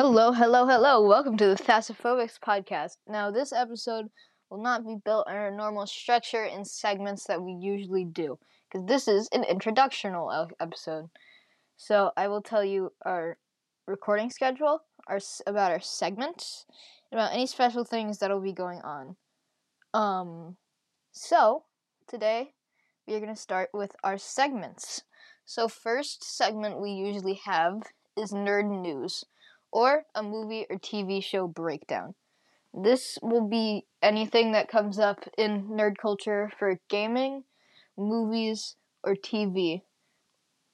Hello, hello, hello. Welcome to the Thasophobics podcast. Now, this episode will not be built on our normal structure and segments that we usually do, because this is an introductional episode. So, I will tell you our recording schedule, our about our segments, about any special things that'll be going on. Um, so today we are going to start with our segments. So, first segment we usually have is nerd news or a movie or TV show breakdown. This will be anything that comes up in nerd culture for gaming, movies, or TV,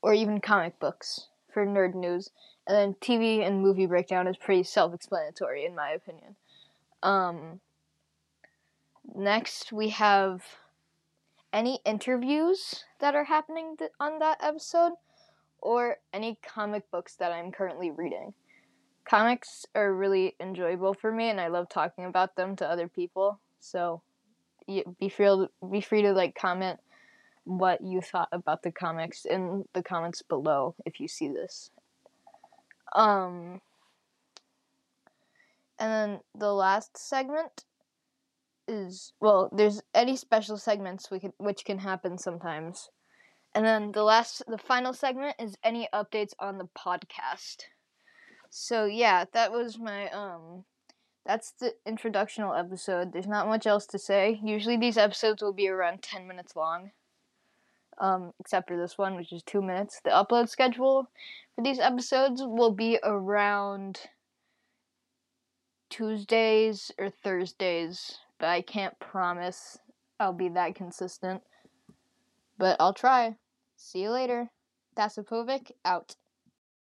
or even comic books for nerd news. And then TV and movie breakdown is pretty self explanatory, in my opinion. Um, next, we have any interviews that are happening th- on that episode or any comic books that I'm currently reading. Comics are really enjoyable for me and I love talking about them to other people. So be free be free to like comment what you thought about the comics in the comments below if you see this. Um and then the last segment is well, there's any special segments we can which can happen sometimes. And then the last the final segment is any updates on the podcast. So yeah, that was my um that's the introductional episode. There's not much else to say. Usually these episodes will be around 10 minutes long. Um except for this one which is 2 minutes. The upload schedule for these episodes will be around Tuesdays or Thursdays but I can't promise I'll be that consistent. But I'll try. See you later. Dasipovic out.